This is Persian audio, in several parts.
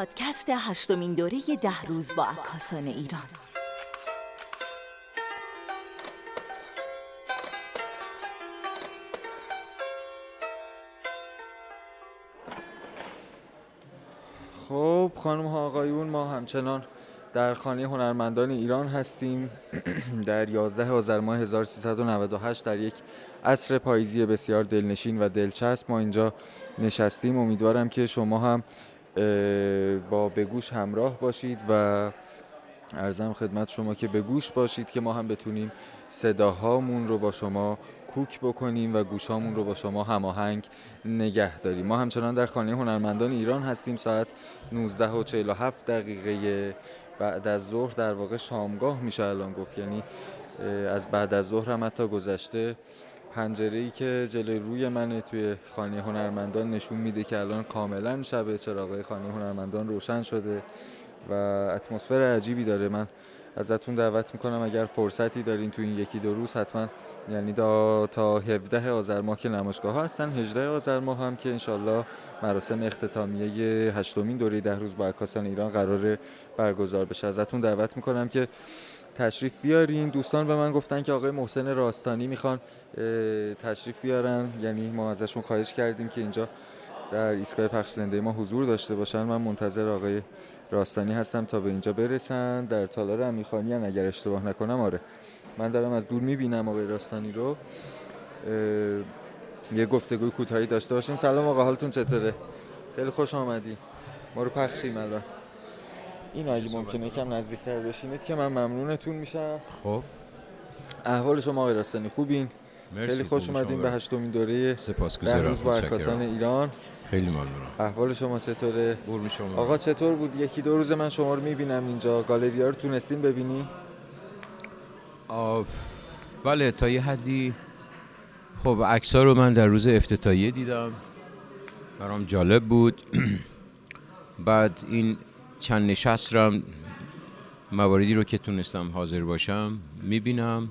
پادکست هشتمین دوره ده روز با عکاسان ایران. خب خانم ها آقایون ما همچنان در خانه هنرمندان ایران هستیم. در 11 آذر ماه 1398 در یک عصر پاییزی بسیار دلنشین و دلچسب ما اینجا نشستیم. امیدوارم که شما هم با بگوش همراه باشید و ارزم خدمت شما که بگوش باشید که ما هم بتونیم صداهامون رو با شما کوک بکنیم و گوشامون رو با شما هماهنگ نگه داریم. ما همچنان در خانه هنرمندان ایران هستیم. ساعت 19 و 47 دقیقه بعد از ظهر در واقع شامگاه میشه الان گفت. یعنی از بعد از ظهر هم حتی گذشته پنجره ای که جلوی روی منه توی خانه هنرمندان نشون میده که الان کاملا شب چراغای خانه هنرمندان روشن شده و اتمسفر عجیبی داره. من ازتون دعوت می‌کنم اگر فرصتی دارین تو این یکی دو روز حتما یعنی دا تا 17 آذر ماه که نمایشگاه ها هستن 18 آذر ماه هم که انشالله مراسم اختتامیه هشتمین دوره ده روز با عکاسان ایران قرار برگزار بشه. ازتون دعوت می‌کنم که تشریف بیارین. دوستان به من گفتن که آقای محسن راستانی می‌خوان تشریف بیارن. یعنی ما ازشون خواهش کردیم که اینجا در ایستگاه پخش زنده ما حضور داشته باشن. من منتظر آقای راستانی هستم تا به اینجا برسن. در تالار امیرخانی اگر اشتباه نکنم آره. من دارم از دور می‌بینم آقای راستانی رو. یه گفتگوی کوتاهی داشته باشیم. سلام آقا حالتون چطوره؟ خیلی خوش آمدی. ما رو پخشیم الان. این اگه ممکنه کم نزدیکتر بشینید که من ممنونتون میشم. خب. احوال شما آقای راستانی خوبین. خیلی خوش اومدین به هشتمین دوره سپاسگزارم. روز با عکاسان ایران. خیلی ممنونم. احوال شما چطوره؟ قربون شما. آقا چطور بود؟ یکی دو روز من شما رو می‌بینم اینجا. گالری ها رو تونستین ببینی بله تا یه حدی. خب عکس‌ها رو من در روز افتتاحیه دیدم. برام جالب بود. بعد این چند نشست رم مواردی رو که تونستم حاضر باشم می‌بینم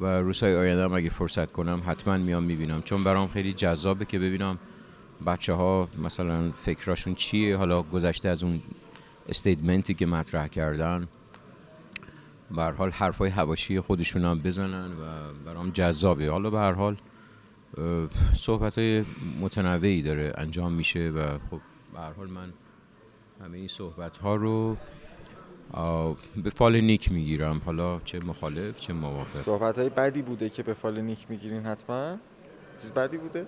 و روزهای آینده اگه فرصت کنم حتما میام می‌بینم. چون برام خیلی جذابه که ببینم بچه ها مثلا فکراشون چیه. حالا گذشته از اون استیتمنتی که مطرح کردن به حال حرفای حواشی خودشون هم بزنن و برام جذابه. حالا به هر حال صحبت های متنوعی داره انجام میشه و خب به هر حال من همه این صحبت ها رو به فال نیک می‌گیرم. حالا چه مخالف چه موافق. صحبت های بدی بوده که به فال نیک می‌گیرین حتما؟ چیز بدی بوده؟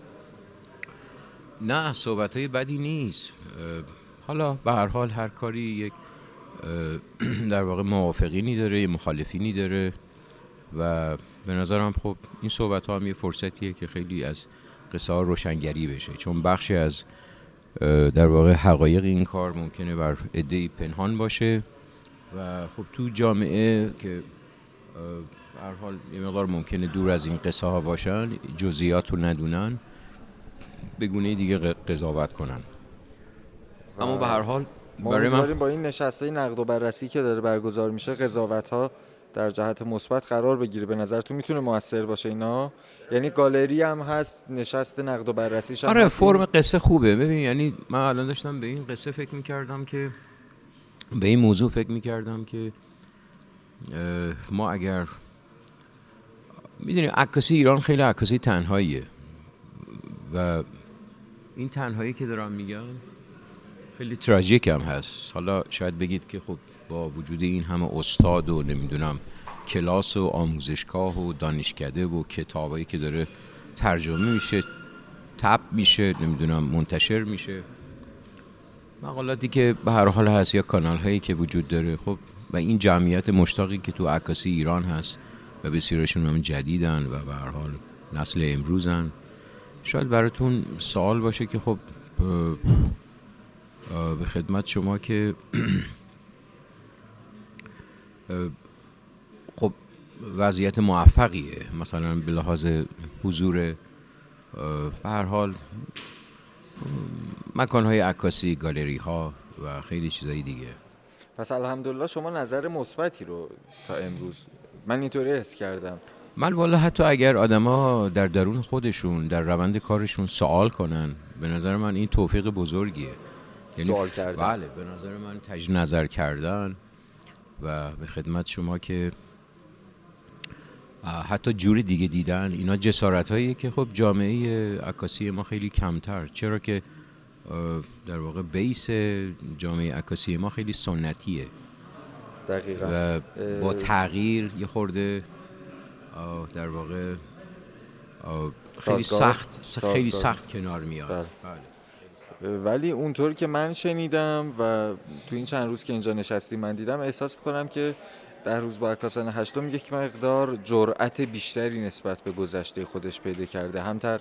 نه صحبت های بدی نیست. حالا به هر حال هر کاری یک در واقع موافقینی داره یه مخالفینی داره و به نظرم خب این صحبت ها هم یه فرصتیه که خیلی از قصه ها روشنگری بشه. چون بخشی از در واقع حقایق این کار ممکنه بر عده پنهان باشه. و خب تو جامعه که هر حال یه مقدار ممکنه دور از این قصه ها باشن جزئیات رو ندونن به گونه دیگه قضاوت کنن. اما به هر حال ما برای من با این نشسته نقد و بررسی که داره برگزار میشه قضاوت ها در جهت مثبت قرار بگیره. به نظر تو می‌تونه موثر باشه اینا؟ یعنی گالری هم هست نشست نقد و بررسی آره فرم قصه خوبه. ببین یعنی من الان داشتم به این قصه فکر می‌کردم که به این موضوع فکر می‌کردم که ما اگر می‌دونی عکاسی ایران خیلی عکاسی تنهاییه. و این تنهایی که دارم میگم خیلی تراژیک هم هست. حالا شاید بگید که خب با وجود این همه استاد و نمی‌دونم کلاس و آموزشگاه و دانشکده و کتابایی که داره ترجمه میشه تب میشه نمی‌دونم منتشر میشه. مقالاتی که به هر حال هست یا کانال هایی که وجود داره. خب و این جمعیت مشتاقی که تو عکاسی ایران هست و بسیارشون هم جدیدن و به هر حال نسل امروزن. شاید براتون سوال باشه که خب به خدمت شما که خب وضعیت موفقیه. مثلا به لحاظ حضور به هر حال مکانهای عکاسی گالری ها و خیلی چیزایی دیگه. پس الحمدلله شما نظر مثبتی رو تا امروز من اینطوری حس کردم. من والا حتی اگر آدما در درون خودشون در روند کارشون سوال کنن به نظر من این توفیق بزرگیه. یعنی سوال کردن. بله به نظر من تجدید نظر کردن. و به خدمت شما که حتی جوری دیگه دیدن. اینا جسارت هایی که خب جامعه عکاسی ما خیلی کمتر. چرا که در واقع بیس جامعه عکاسی ما خیلی سنتیه. دقیقا. و با تغییر یه خورده در واقع خیلی سخت خیلی سخت کنار میاد. بله. ولی اونطور که من شنیدم و تو این چند روز که اینجا نشستیم من دیدم احساس می‌کنم که در روز با عکاسان هشتم یک مقدار جرأت بیشتری نسبت به گذشته خودش پیدا کرده. همتر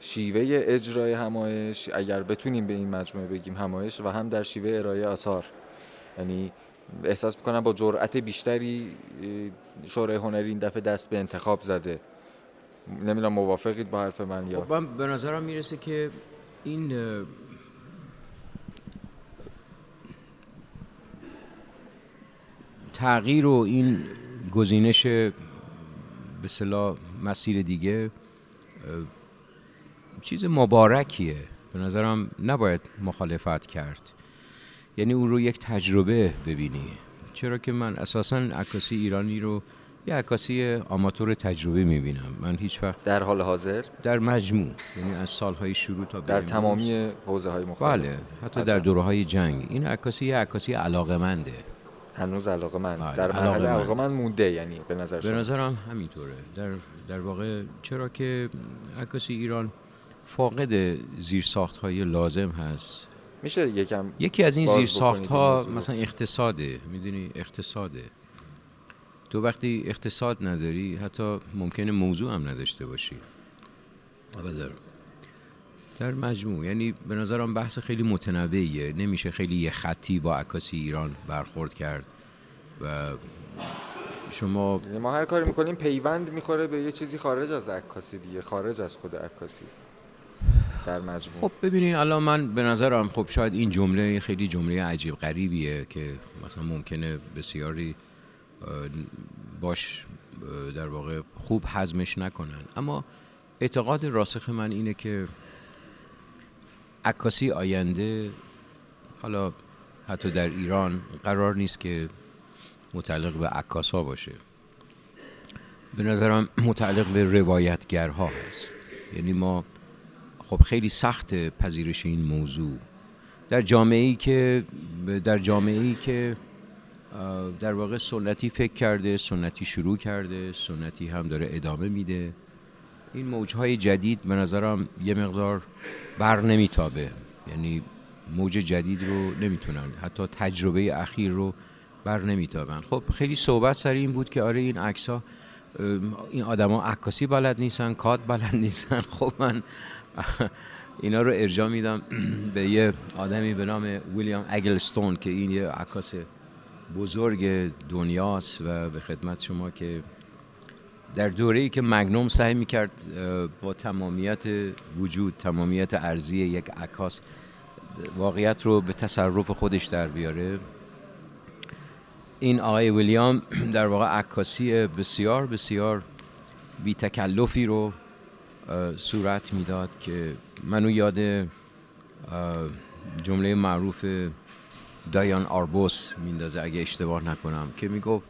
شیوه اجرای همایش اگر بتونیم به این مجموعه بگیم همایش و هم در شیوه ارائه آثار. یعنی احساس می‌کنم با جرأت بیشتری شورای هنری این دفعه دست به انتخاب زده. نمی‌دونم موافقید با حرف من یا؟ خب من به نظرم می‌رسه که این تغییر و این گزینش به صلاح مسیر دیگه چیز مبارکیه. به نظرم نباید مخالفت کرد. یعنی او رو یک تجربه ببینی. چرا که من اساسا عکاسی ایرانی رو یه عکاسی آماتور تجربه می‌بینم. من هیچ وقت در حال حاضر؟ در مجموع. یعنی از سالهای شروع تا در تمامی حوزه های مختلف. بله. حتی در دوره های جنگ. این عکاسی یه عکاسی منده هنوز علاقه من بله، در مرحله علاقه من مونده یعنی به نظر به نظرم همینطوره. در در واقع چرا که عکاسی ایران فاقد زیرساخت های لازم هست. میشه یکم یکی از این زیرساخت ها مثلا اقتصاده. می‌دونی اقتصاده. تو وقتی اقتصاد نداری حتی ممکنه موضوع هم نداشته باشی. در مجموع یعنی به نظرم بحث خیلی متنوعیه. نمیشه خیلی یه خطی با عکاسی ایران برخورد کرد و شما یعنی ما هر کاری می‌کنیم پیوند می‌خوره به یه چیزی خارج از عکاسی دیگه خارج از خود عکاسی. در مجموع. خب ببینید الان من به نظرم خب شاید این جمله خیلی جمله عجیب غریبیه که مثلا ممکنه بسیاری باش در واقع خوب حزمش نکنن. اما اعتقاد راسخ من اینه که عکاسی آینده حالا حتی در ایران قرار نیست که متعلق به عکاسا باشه. به نظرم متعلق به روایتگرها هست. یعنی ما خب خیلی سخت پذیرش این موضوع. در جامعه ای که در جامعه ای که در واقع سنتی فکر کرده سنتی شروع کرده سنتی هم داره ادامه میده. این موجهای جدید به نظرم یه مقدار بر نمیتابه. یعنی موج جدید رو نمی‌تونن حتی تجربه اخیر رو بر نمیتابن. خب خیلی صحبت سر این بود که آره این عکس ها این آدما عکاسی بلد نیستن کات بلد نیستن. خب من اینا رو ارجاع میدم به یه آدمی به نام ویلیام اگلستون که این یه عکاس بزرگ دنیاست و به خدمت شما که در دوره ای که مگنوم سعی می‌کرد با تمامیت وجود تمامیت ارزی یک عکاس واقعیت رو به تصرف خودش در بیاره. این آقای ویلیام در واقع عکاسی بسیار بسیار بی تکلفی رو صورت می‌داد که منو یاد جمله معروف دایان آربوس میندازه اگه اشتباه نکنم که می‌گفت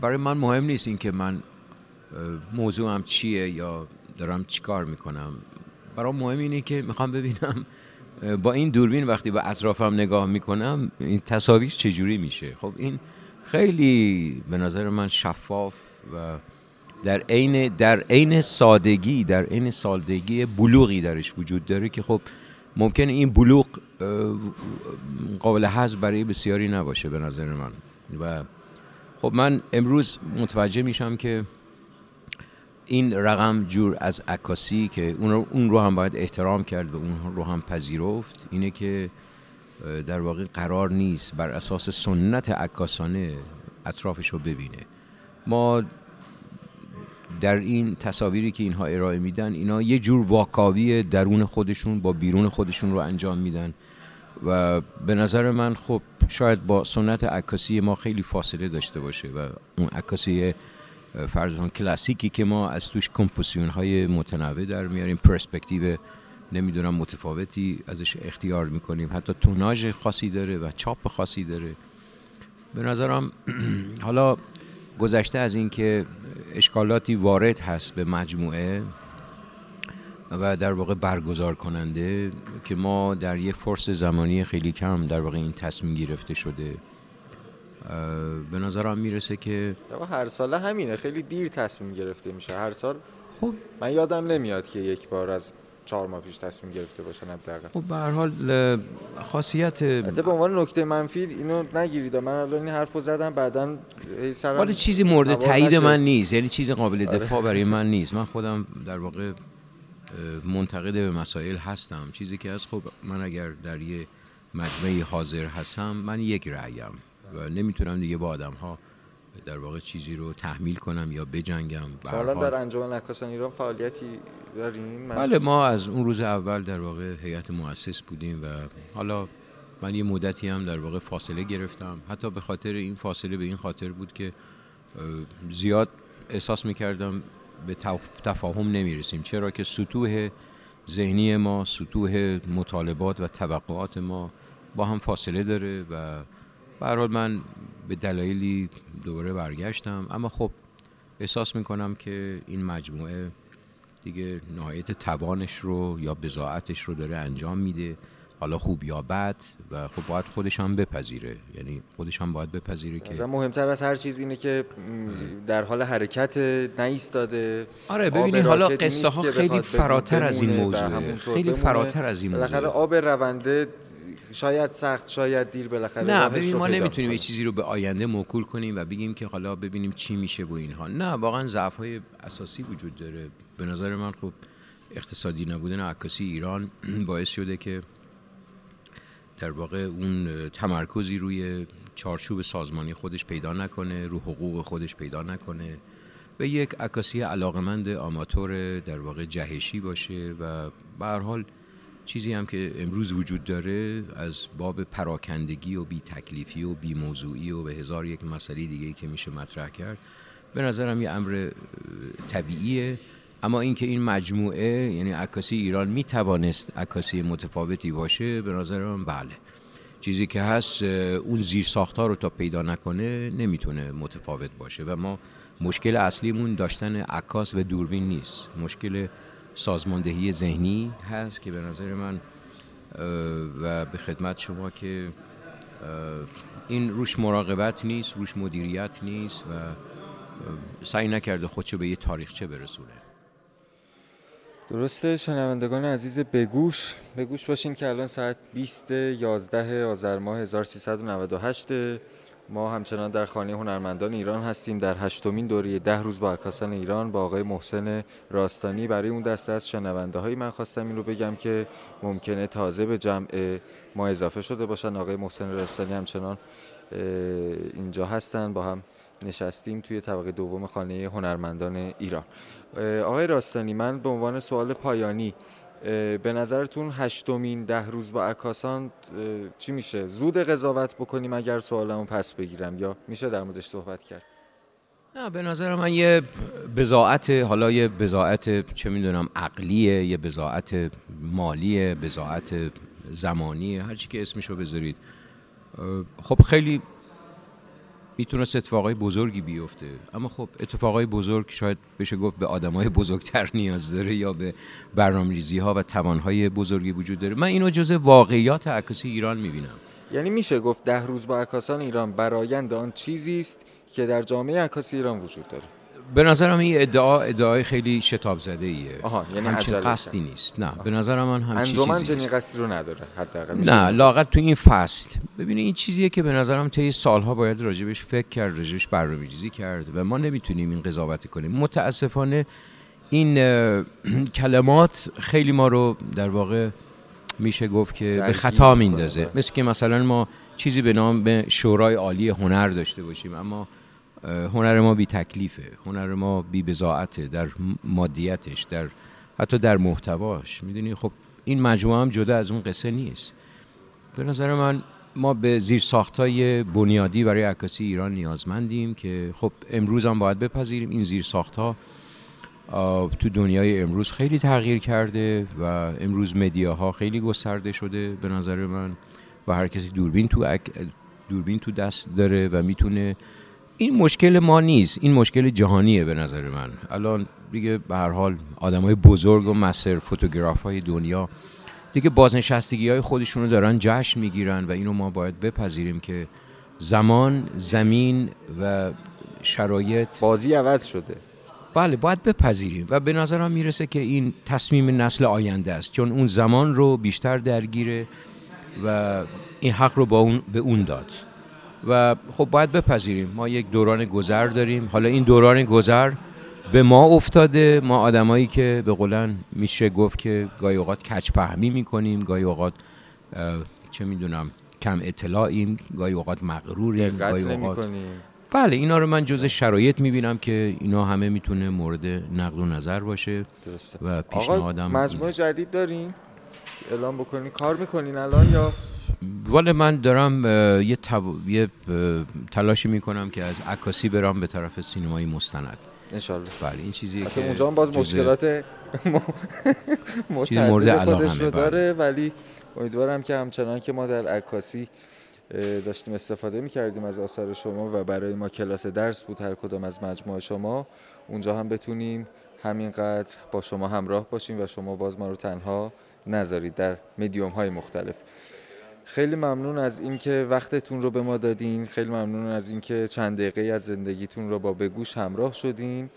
برای من مهم نیست این که من موضوعم چیه یا دارم چیکار می‌کنم؟ برای مهم اینه که می‌خوام ببینم با این دوربین وقتی به اطرافم نگاه می‌کنم این تصاویر چجوری میشه؟ خب این خیلی به نظر من شفاف و در عین در عین سادگی در عین سادگی بلوغی درش وجود داره که خب ممکن این بلوغ قابل حذف برای بسیاری نباشه به نظر من. و خب من امروز متوجه میشم که این رقم جور از عکاسی که اون رو, اون رو هم باید احترام کرد و اون رو هم پذیرفت اینه که در واقع قرار نیست بر اساس سنت عکاسانه اطرافش رو ببینه. ما در این تصاویری که اینها ارائه میدن اینا یه جور واکاوی درون خودشون با بیرون خودشون رو انجام میدن. و به نظر من خب شاید با سنت عکاسی ما خیلی فاصله داشته باشه و اون عکاسی فرضان کلاسیکی که ما از توش کمپوزیون های متنوع در میاریم پرسپکتیو نمی‌دونم متفاوتی ازش اختیار می‌کنیم. حتی توناژ خاصی داره و چاپ خاصی داره. به نظرم حالا گذشته از اینکه اشکالاتی وارد هست به مجموعه و در واقع برگزار کننده که ما در یه فرص زمانی خیلی کم در واقع این تصمیم گرفته شده. به نظرم می‌رسه که هر سال همینه. خیلی دیر تصمیم گرفته میشه. هر سال خب. من یادم نمیاد که یک بار از چهار ماه پیش تصمیم گرفته باشن حداقل. خب به هر حال خاصیت البته به عنوان نکته منفی اینو نگیرید. من الان این حرفو زدم بعدا سرم ولی چیزی مورد تایید من نیست. یعنی چیز قابل آره. دفاع برای من نیست. من خودم در واقع منتقد به مسائل هستم. چیزی که از خب من اگر در یه مجمعی حاضر هستم من یک رأیم. و نمی‌تونم دیگه با آدم ها در واقع چیزی رو تحمیل کنم یا بجنگم. حالا در انجمن عکاسان ایران فعالیتی دارین؟ بله ما از اون روز اول در واقع هیئت مؤسس بودیم و حالا من یه مدتی هم در واقع فاصله گرفتم. حتی به خاطر این فاصله به این خاطر بود که زیاد احساس می‌کردم به تفاهم نمی‌رسیم. چرا که سطوح ذهنی ما سطوح مطالبات و توقعات ما با هم فاصله داره و به حال من به دلایلی دوباره برگشتم. اما خب احساس می‌کنم که این مجموعه دیگه نهایت توانش رو یا بزاعتش رو داره انجام میده. حالا خوب یا بد و خب باید خودش هم بپذیره. یعنی خودش هم باید بپذیره که مهمتر از هر چیز اینه که در حال حرکت نایستاده آره ببینید حالا قصه ها خیلی فراتر از این موضوعه. خیلی فراتر از این موضوع آب رونده شاید سخت شاید دیر بالاخره نه ببین ما نمی‌تونیم یه چیزی رو به آینده موکول کنیم و بگیم که حالا ببینیم چی میشه با اینها. نه واقعا ضعف های اساسی وجود داره. به نظر من خب اقتصادی نبودن عکاسی ایران باعث شده که در واقع اون تمرکزی روی چارچوب سازمانی خودش پیدا نکنه رو حقوق خودش پیدا نکنه و یک عکاسی علاقمند آماتور در واقع جهشی باشه و به هر حال چیزی هم که امروز وجود داره از باب پراکندگی و بی تکلیفی و بی موضوعی و به هزار یک مسئله دیگه که میشه مطرح کرد به نظرم یه امر طبیعیه. اما اینکه این مجموعه یعنی عکاسی ایران می‌توانست عکاسی متفاوتی باشه به نظر من بله. چیزی که هست اون زیر ساختار رو تا پیدا نکنه نمی‌تونه متفاوت باشه و ما مشکل اصلیمون داشتن عکاس و دوربین نیست. مشکل سازماندهی ذهنی هست که به نظر من و به خدمت شما که این روش مراقبت نیست روش مدیریت نیست و سعی نکرده خودشو به یه تاریخچه برسونه. درسته شنوندگان عزیز بگوش. بگوش باشین که الان ساعت 20 11 آذر ماه 1398 ما همچنان در خانه هنرمندان ایران هستیم. در هشتمین دوره ده روز با عکاسان ایران با آقای محسن راستانی. برای اون دسته از شنونده هایی من خواستم این رو بگم که ممکنه تازه به جمع ما اضافه شده باشن. آقای محسن راستانی همچنان اینجا هستن. با هم نشستیم توی طبقه دوم خانه هنرمندان ایران. آقای راستانی من به عنوان سوال پایانی به نظرتون هشتمین ده روز با عکاسان چی میشه؟ زود قضاوت بکنیم اگر سوالمو پس بگیرم یا میشه در موردش صحبت کرد؟ نه به نظر من یه بزاعت حالا یه بزاعت چه می‌دونم عقلیه یه بزاعت مالیه بزاعت زمانیه هر چی که اسمشو بذارید. خب خیلی می‌تونست اتفاقای بزرگی بیفته. اما خب اتفاقای بزرگ شاید بشه گفت به آدمای بزرگتر نیاز داره یا به برنامه‌ریزی ها و توانهای بزرگی وجود داره. من اینو جزء واقعیات عکاسی ایران می‌بینم. یعنی میشه گفت ده روز با عکاسان ایران برایند آن چیزی است که در جامعه عکاسی ایران وجود داره. به نظرم این ادعا ادعای خیلی شتاب زده ایه آها یعنی همچین قصدی نیست. نه به نظر من همچین چیزی چنین قصدی رو نداره حداقل. نه لاغت تو این فصل. ببینید این چیزیه که به نظرم طی سالها باید راجبش فکر کرد راجبش برنامه‌ریزی کرد و ما نمی‌تونیم این قضاوت کنیم. متاسفانه این کلمات خیلی ما رو در واقع میشه گفت که به خطا میندازه. مثل که مثلا ما چیزی به نام به شورای عالی هنر داشته باشیم اما هنر ما بی تکلیفه هنر ما بی بزاعته در مادیتش در حتی در محتواش. می‌دونی؟ خب این مجموعه هم جدا از اون قصه نیست. به نظر من ما به زیر ساختای بنیادی برای عکاسی ایران نیازمندیم که خب امروز هم باید بپذیریم. این زیر ساختها تو دنیای امروز خیلی تغییر کرده و امروز مدیاها خیلی گسترده شده به نظر من و هر کسی دوربین تو. دوربین تو دست داره و می‌تونه این مشکل ما نیست. این مشکل جهانیه به نظر من. الان دیگه به هر حال آدمای بزرگ و مستر فوتوگراف های دنیا دیگه بازنشستگی های خودشون رو دارن جشن می‌گیرن و اینو ما باید بپذیریم که زمان زمین و شرایط بازی عوض شده. بله باید بپذیریم و به نظرم می‌رسه که این تصمیم نسل آینده است. چون اون زمان رو بیشتر درگیره و این حق رو با اون به اون داد. و خب باید بپذیریم. ما یک دوران گذر داریم. حالا این دوران گذر به ما افتاده. ما آدمایی که به قولن میشه گفت که گاهی اوقات کچ فهمی می‌کنیم گاهی اوقات چه می‌دونم کم اطلاعیم گاهی اوقات مغروریم گاهی اوقات بله اینا رو من جز شرایط می‌بینم که اینا همه می‌تونه مورد نقد و نظر باشه درسته. و پیشنهادم مجموعه جدید دارین؟ اعلام بکنین. کار می‌کنین الان یا والا من دارم یه, یه تلاشی می‌کنم که از عکاسی برام به طرف سینمایی مستند. انشالله. بله این چیزیه که اونجا هم باز مشکلات مورد علاقه بله. داره ولی امیدوارم که همچنان که ما در عکاسی داشتیم استفاده می‌کردیم از آثار شما و برای ما کلاس درس بود هر کدام از مجموعه شما اونجا هم بتونیم همینقدر با شما همراه باشیم و شما باز ما رو تنها نذارید در میدیوم های مختلف. خیلی ممنون از اینکه وقتتون رو به ما دادین. خیلی ممنون از اینکه چند دقیقه از زندگیتون رو با بگوش همراه شدین.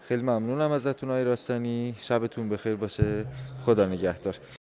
خیلی ممنونم ازتون های راستانی. شبتون بخیر باشه. خدا نگهدار.